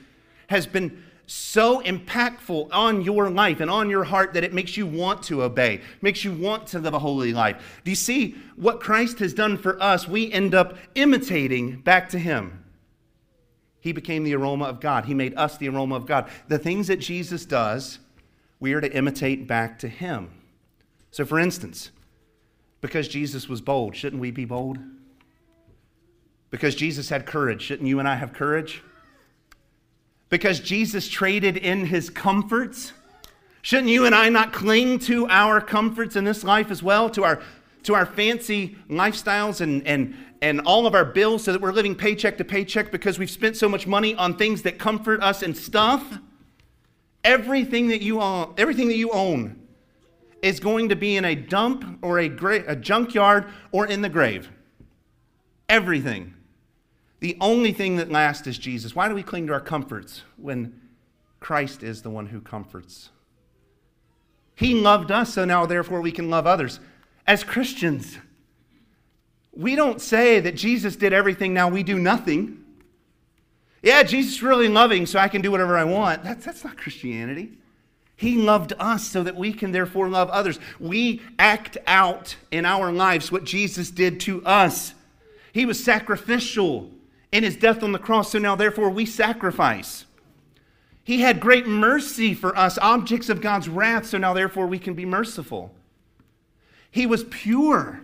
has been so impactful on your life and on your heart that it makes you want to obey, makes you want to live a holy life. Do you see what Christ has done for us? We end up imitating back to Him. He became the aroma of God. He made us the aroma of God. The things that Jesus does, we are to imitate back to him. So, for instance, because Jesus was bold, shouldn't we be bold? Because Jesus had courage, shouldn't you and I have courage? Because Jesus traded in his comforts, shouldn't you and I not cling to our comforts in this life as well, to our, to our fancy lifestyles and, and, and all of our bills so that we're living paycheck to paycheck because we've spent so much money on things that comfort us and stuff? Everything that you own, everything that you own is going to be in a dump or a, gra- a junkyard or in the grave. Everything. The only thing that lasts is Jesus. Why do we cling to our comforts when Christ is the one who comforts? He loved us, so now therefore we can love others. As Christians, we don't say that Jesus did everything, now we do nothing. Yeah, Jesus is really loving, so I can do whatever I want. That's, that's not Christianity. He loved us so that we can therefore love others. We act out in our lives what Jesus did to us. He was sacrificial in his death on the cross, so now therefore we sacrifice. He had great mercy for us, objects of God's wrath, so now therefore we can be merciful. He was pure,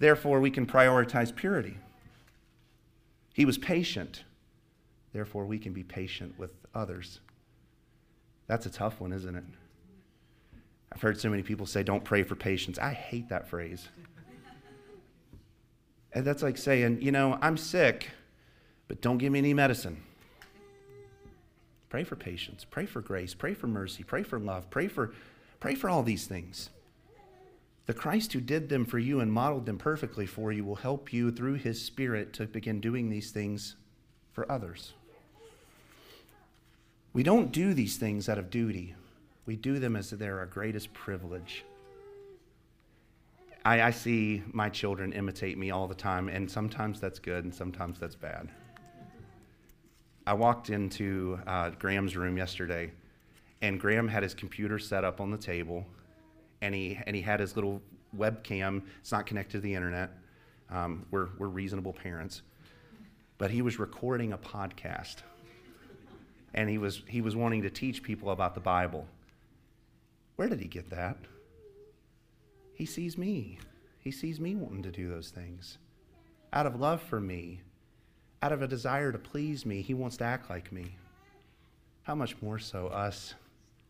therefore we can prioritize purity. He was patient, therefore we can be patient with others. That's a tough one, isn't it? I've heard so many people say, don't pray for patience. I hate that phrase. And that's like saying, you know, I'm sick, but don't give me any medicine. Pray for patience, pray for grace, pray for mercy, pray for love, pray for, pray for all these things. The Christ who did them for you and modeled them perfectly for you will help you through his Spirit to begin doing these things for others. We don't do these things out of duty, we do them as they're our greatest privilege. I, I, see my children imitate me all the time, and sometimes that's good and sometimes that's bad. I walked into uh, Graham's room yesterday, and Graham had his computer set up on the table, and he, and he had his little webcam. It's not connected to the internet. Um, we're, we're reasonable parents. But he was recording a podcast, and he was, he was wanting to teach people about the Bible. Where did he get that? He sees me. He sees me wanting to do those things out of love for me out of a desire to please me, he wants to act like me. How much more so us?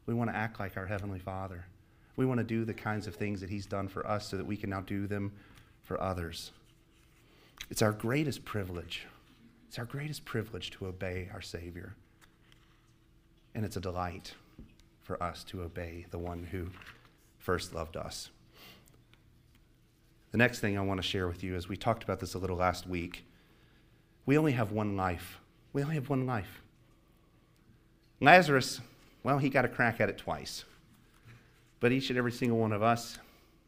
We want to act like our Heavenly Father. We want to do the kinds of things that He's done for us so that we can now do them for others. It's our greatest privilege. It's our greatest privilege to obey our Savior. And it's a delight for us to obey the one who first loved us. The next thing I want to share with you is we talked about this a little last week we only have one life. We only have one life. Lazarus, well, he got a crack at it twice. But each and every single one of us,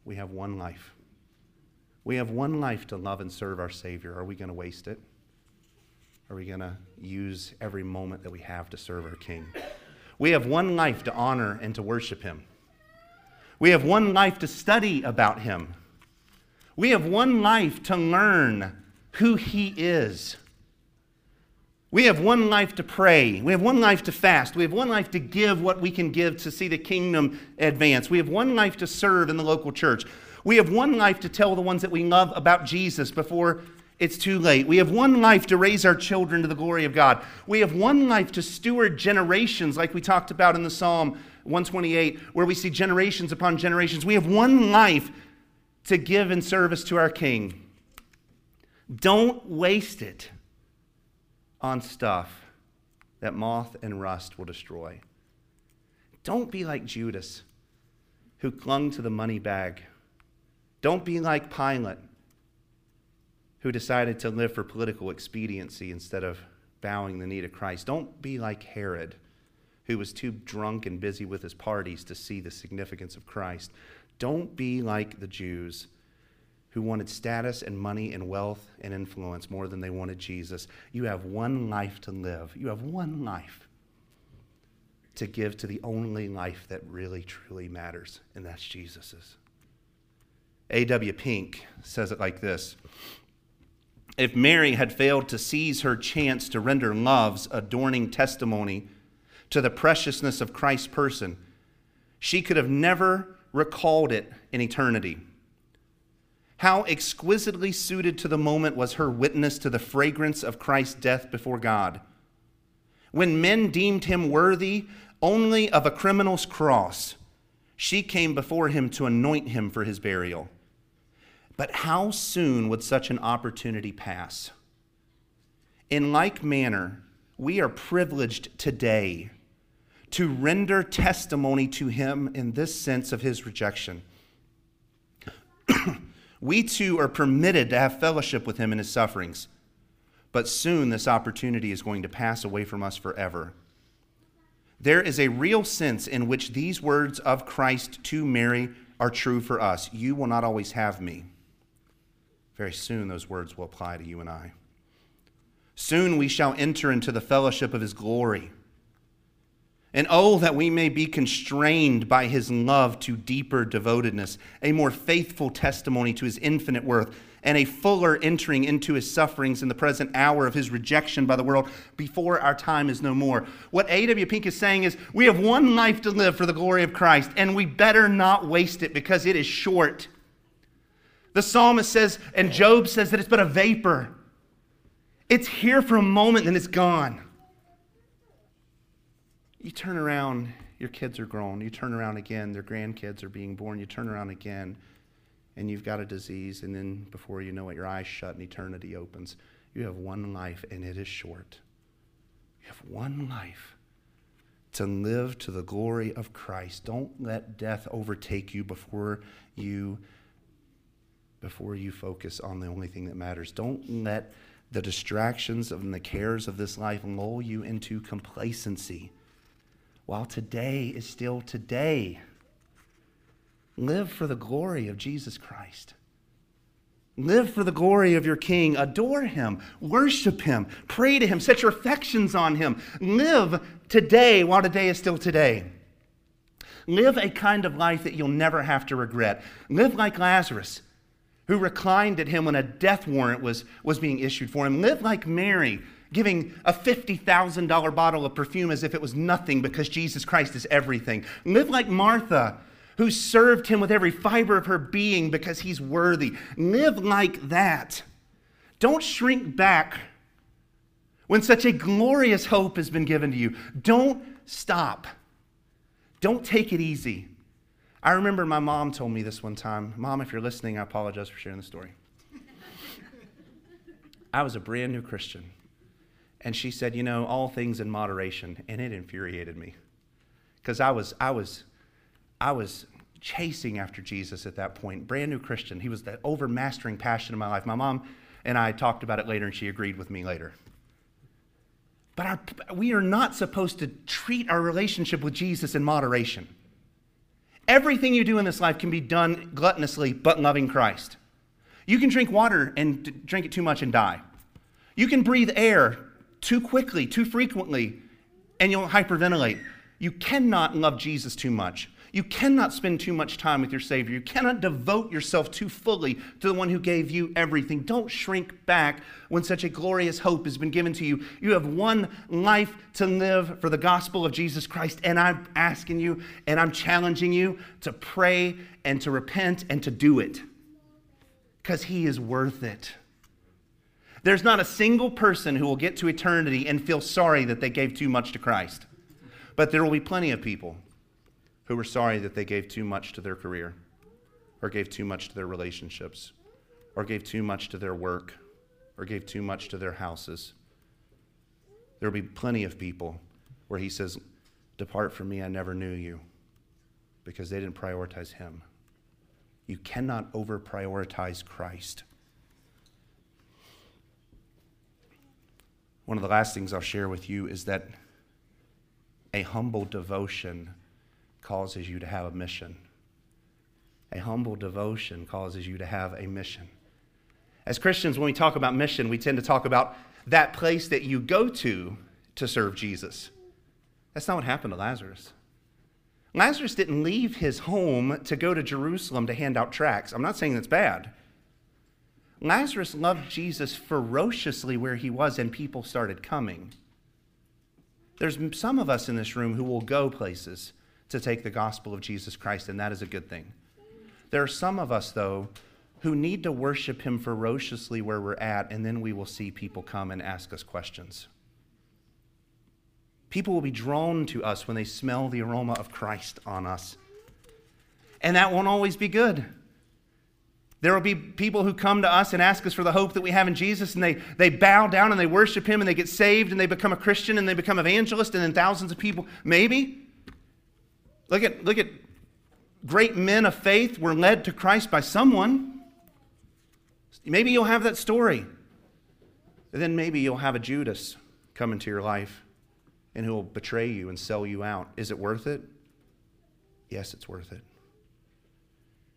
we have one life. We have one life to love and serve our Savior. Are we going to waste it? Are we going to use every moment that we have to serve our King? We have one life to honor and to worship Him. We have one life to study about Him. We have one life to learn who He is. We have one life to pray. We have one life to fast. We have one life to give what we can give to see the kingdom advance. We have one life to serve in the local church. We have one life to tell the ones that we love about Jesus before it's too late. We have one life to raise our children to the glory of God. We have one life to steward generations, like we talked about in the Psalm 128, where we see generations upon generations. We have one life to give in service to our King. Don't waste it on stuff that moth and rust will destroy. Don't be like Judas, who clung to the money bag. Don't be like Pilate, who decided to live for political expediency instead of bowing the knee to Christ. Don't be like Herod, who was too drunk and busy with his parties to see the significance of Christ. Don't be like the Jews who wanted status and money and wealth and influence more than they wanted Jesus. You have one life to live. You have one life to give to the only life that really, truly matters, and that's Jesus's. A.W. Pink says it like this If Mary had failed to seize her chance to render love's adorning testimony to the preciousness of Christ's person, she could have never recalled it in eternity. How exquisitely suited to the moment was her witness to the fragrance of Christ's death before God. When men deemed him worthy only of a criminal's cross, she came before him to anoint him for his burial. But how soon would such an opportunity pass? In like manner, we are privileged today to render testimony to him in this sense of his rejection. we too are permitted to have fellowship with him in his sufferings, but soon this opportunity is going to pass away from us forever. There is a real sense in which these words of Christ to Mary are true for us. You will not always have me. Very soon, those words will apply to you and I. Soon we shall enter into the fellowship of his glory. And oh, that we may be constrained by his love to deeper devotedness, a more faithful testimony to his infinite worth, and a fuller entering into his sufferings in the present hour of his rejection by the world before our time is no more. What A.W. Pink is saying is we have one life to live for the glory of Christ, and we better not waste it because it is short. The psalmist says, and Job says that it's but a vapor. It's here for a moment, then it's gone. You turn around, your kids are grown. You turn around again, their grandkids are being born. You turn around again, and you've got a disease, and then before you know it, your eyes shut and eternity opens. You have one life, and it is short. You have one life to live to the glory of Christ. Don't let death overtake you before you before you focus on the only thing that matters. Don't let the distractions and the cares of this life lull you into complacency. While today is still today, Live for the glory of Jesus Christ. Live for the glory of your King. Adore him. Worship him. Pray to him. Set your affections on him. Live today while today is still today. Live a kind of life that you'll never have to regret. Live like Lazarus, who reclined at him when a death warrant was, was being issued for him. Live like Mary, giving a $50,000 bottle of perfume as if it was nothing because Jesus Christ is everything. Live like Martha who served him with every fiber of her being because he's worthy. Live like that. Don't shrink back when such a glorious hope has been given to you. Don't stop. Don't take it easy. I remember my mom told me this one time. Mom, if you're listening, I apologize for sharing the story. I was a brand new Christian. And she said, You know, all things in moderation. And it infuriated me. Because I was, I was I was chasing after Jesus at that point, brand new Christian. He was the overmastering passion of my life. My mom and I talked about it later, and she agreed with me later. But our, we are not supposed to treat our relationship with Jesus in moderation. Everything you do in this life can be done gluttonously, but loving Christ. You can drink water and drink it too much and die. You can breathe air too quickly, too frequently, and you'll hyperventilate. You cannot love Jesus too much. You cannot spend too much time with your Savior. You cannot devote yourself too fully to the one who gave you everything. Don't shrink back when such a glorious hope has been given to you. You have one life to live for the gospel of Jesus Christ, and I'm asking you and I'm challenging you to pray and to repent and to do it because He is worth it. There's not a single person who will get to eternity and feel sorry that they gave too much to Christ. But there will be plenty of people who were sorry that they gave too much to their career, or gave too much to their relationships, or gave too much to their work, or gave too much to their houses. There will be plenty of people where he says, Depart from me, I never knew you, because they didn't prioritize him. You cannot over prioritize Christ. One of the last things I'll share with you is that a humble devotion causes you to have a mission. A humble devotion causes you to have a mission. As Christians, when we talk about mission, we tend to talk about that place that you go to to serve Jesus. That's not what happened to Lazarus. Lazarus didn't leave his home to go to Jerusalem to hand out tracts. I'm not saying that's bad. Lazarus loved Jesus ferociously where he was, and people started coming. There's some of us in this room who will go places to take the gospel of Jesus Christ, and that is a good thing. There are some of us, though, who need to worship Him ferociously where we're at, and then we will see people come and ask us questions. People will be drawn to us when they smell the aroma of Christ on us. And that won't always be good. There will be people who come to us and ask us for the hope that we have in Jesus, and they, they bow down and they worship Him and they get saved and they become a Christian and they become evangelist, and then thousands of people, maybe. Look at, look at great men of faith were led to Christ by someone. Maybe you'll have that story. And then maybe you'll have a Judas come into your life and who will betray you and sell you out. Is it worth it? Yes, it's worth it.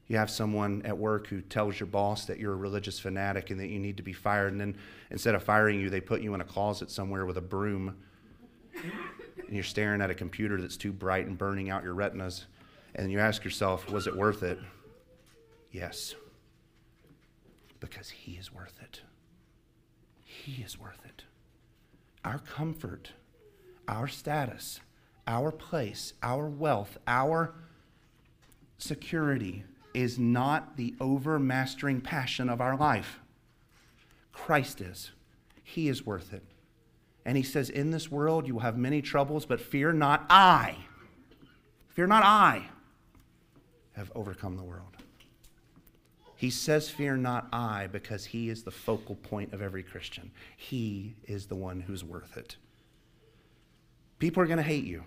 You have someone at work who tells your boss that you're a religious fanatic and that you need to be fired, and then instead of firing you, they put you in a closet somewhere with a broom, and you're staring at a computer that's too bright and burning out your retinas, and you ask yourself, was it worth it? Yes. Because He is worth it. He is worth it. Our comfort, our status, our place, our wealth, our security is not the overmastering passion of our life. Christ is. He is worth it. And he says, In this world you will have many troubles, but fear not, I. Fear not, I have overcome the world. He says, Fear not, I, because he is the focal point of every Christian. He is the one who's worth it. People are going to hate you.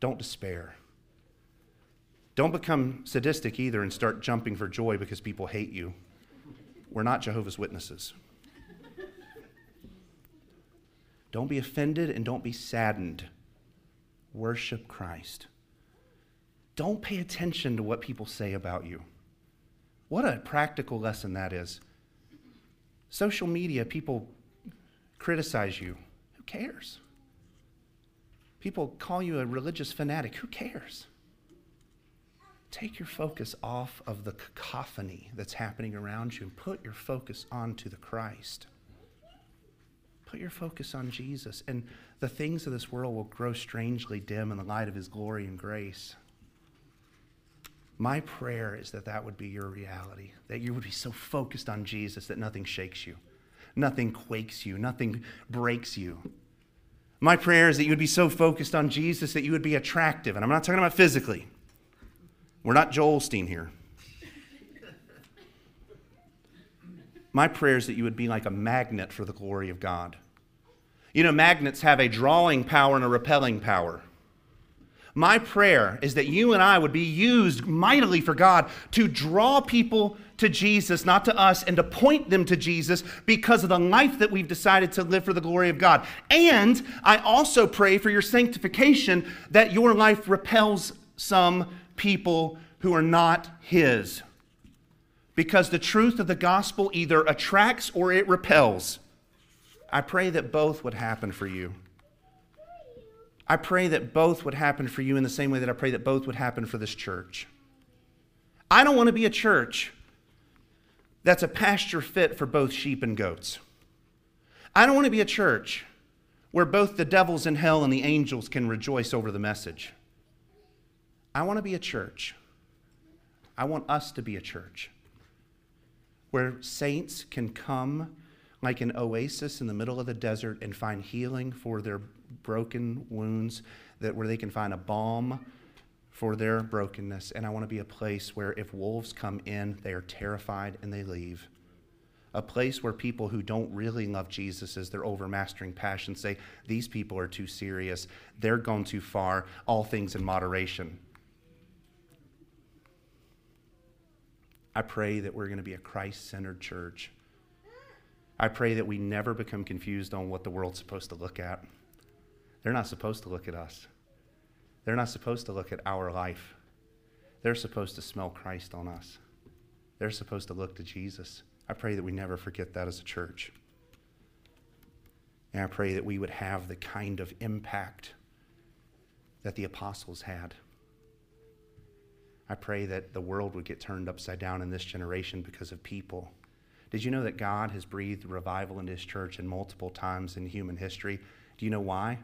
Don't despair. Don't become sadistic either and start jumping for joy because people hate you. We're not Jehovah's Witnesses. Don't be offended and don't be saddened. Worship Christ. Don't pay attention to what people say about you. What a practical lesson that is. Social media, people criticize you. Who cares? People call you a religious fanatic. Who cares? take your focus off of the cacophony that's happening around you and put your focus onto the Christ. Put your focus on Jesus, and the things of this world will grow strangely dim in the light of his glory and grace. My prayer is that that would be your reality, that you would be so focused on Jesus that nothing shakes you, nothing quakes you, nothing breaks you. My prayer is that you would be so focused on Jesus that you would be attractive. And I'm not talking about physically, we're not Joel Osteen here. My prayer is that you would be like a magnet for the glory of God. You know, magnets have a drawing power and a repelling power. My prayer is that you and I would be used mightily for God to draw people to Jesus, not to us, and to point them to Jesus because of the life that we've decided to live for the glory of God. And I also pray for your sanctification that your life repels some people who are not His. Because the truth of the gospel either attracts or it repels. I pray that both would happen for you. I pray that both would happen for you in the same way that I pray that both would happen for this church. I don't want to be a church that's a pasture fit for both sheep and goats. I don't want to be a church where both the devils in hell and the angels can rejoice over the message. I want to be a church. I want us to be a church where saints can come like an oasis in the middle of the desert and find healing for their broken wounds, that where they can find a balm for their brokenness. And I want to be a place where if wolves come in, they are terrified and they leave. A place where people who don't really love Jesus as their overmastering passion say, These people are too serious. They're gone too far. All things in moderation. I pray that we're going to be a Christ centered church. I pray that we never become confused on what the world's supposed to look at. They're not supposed to look at us, they're not supposed to look at our life. They're supposed to smell Christ on us, they're supposed to look to Jesus. I pray that we never forget that as a church. And I pray that we would have the kind of impact that the apostles had. I pray that the world would get turned upside down in this generation because of people. Did you know that God has breathed revival into his church in multiple times in human history? Do you know why?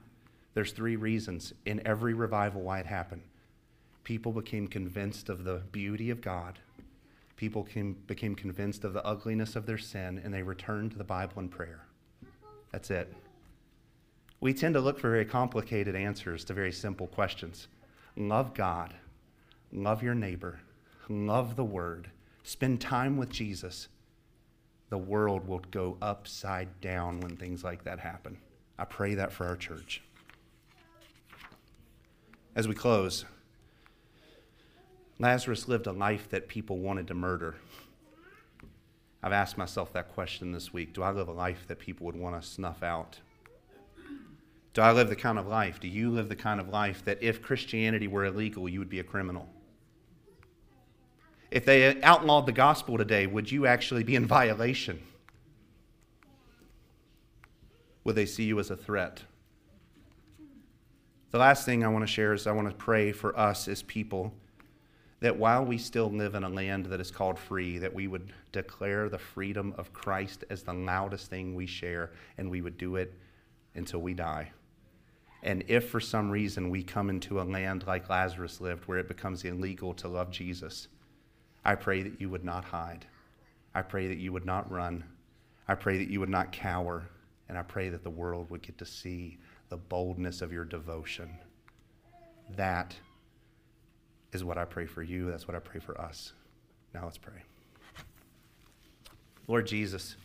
There's three reasons in every revival why it happened. people became convinced of the beauty of God. People came, became convinced of the ugliness of their sin, and they returned to the Bible and prayer. That's it. We tend to look for very complicated answers to very simple questions. Love God, love your neighbor, love the Word, spend time with Jesus. The world will go upside down when things like that happen. I pray that for our church. As we close, Lazarus lived a life that people wanted to murder. I've asked myself that question this week. Do I live a life that people would want to snuff out? Do I live the kind of life? Do you live the kind of life that if Christianity were illegal, you would be a criminal? If they outlawed the gospel today, would you actually be in violation? Would they see you as a threat? The last thing I want to share is I want to pray for us as people that while we still live in a land that is called free, that we would declare the freedom of Christ as the loudest thing we share, and we would do it until we die. And if for some reason we come into a land like Lazarus lived, where it becomes illegal to love Jesus, I pray that you would not hide. I pray that you would not run. I pray that you would not cower. And I pray that the world would get to see the boldness of your devotion. That is what I pray for you. That's what I pray for us. Now let's pray. Lord Jesus,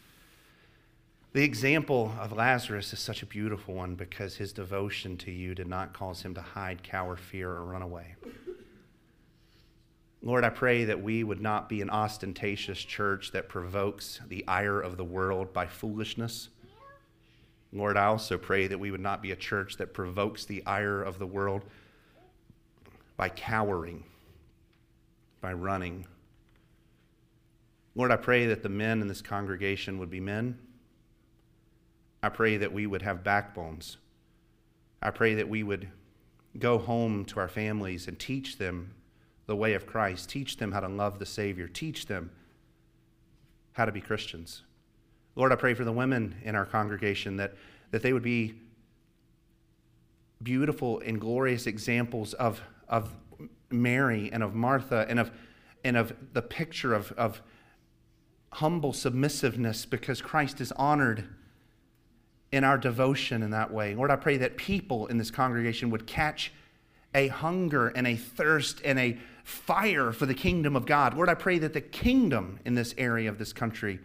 the example of Lazarus is such a beautiful one because his devotion to you did not cause him to hide, cower, fear, or run away. Lord, I pray that we would not be an ostentatious church that provokes the ire of the world by foolishness. Lord, I also pray that we would not be a church that provokes the ire of the world by cowering, by running. Lord, I pray that the men in this congregation would be men. I pray that we would have backbones. I pray that we would go home to our families and teach them the way of Christ, teach them how to love the Savior, teach them how to be Christians. Lord, I pray for the women in our congregation that, that they would be beautiful and glorious examples of of Mary and of Martha and of, and of the picture of, of humble submissiveness because Christ is honored in our devotion in that way. Lord, I pray that people in this congregation would catch a hunger and a thirst and a fire for the kingdom of God. Lord, I pray that the kingdom in this area of this country,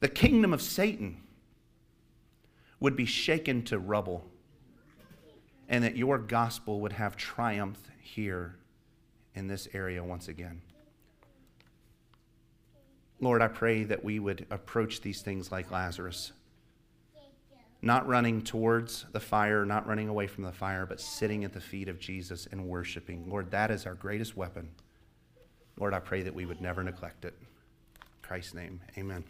the kingdom of Satan, would be shaken to rubble and that your gospel would have triumph here in this area once again. Lord, I pray that we would approach these things like Lazarus, not running towards the fire, not running away from the fire, but sitting at the feet of Jesus and worshiping. Lord, that is our greatest weapon. Lord, I pray that we would never neglect it. In Christ's name, amen.